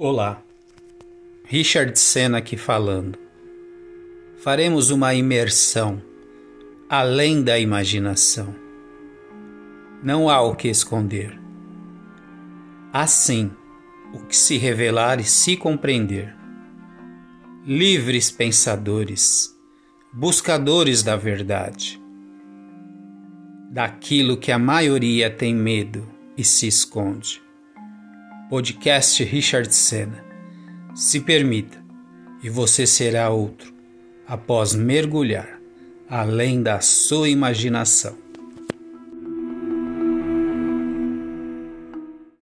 Olá, Richard Senna aqui falando. Faremos uma imersão além da imaginação. Não há o que esconder. Assim, o que se revelar e se compreender. Livres pensadores, buscadores da verdade, daquilo que a maioria tem medo e se esconde Podcast Richard Senna. Se permita, e você será outro após mergulhar além da sua imaginação.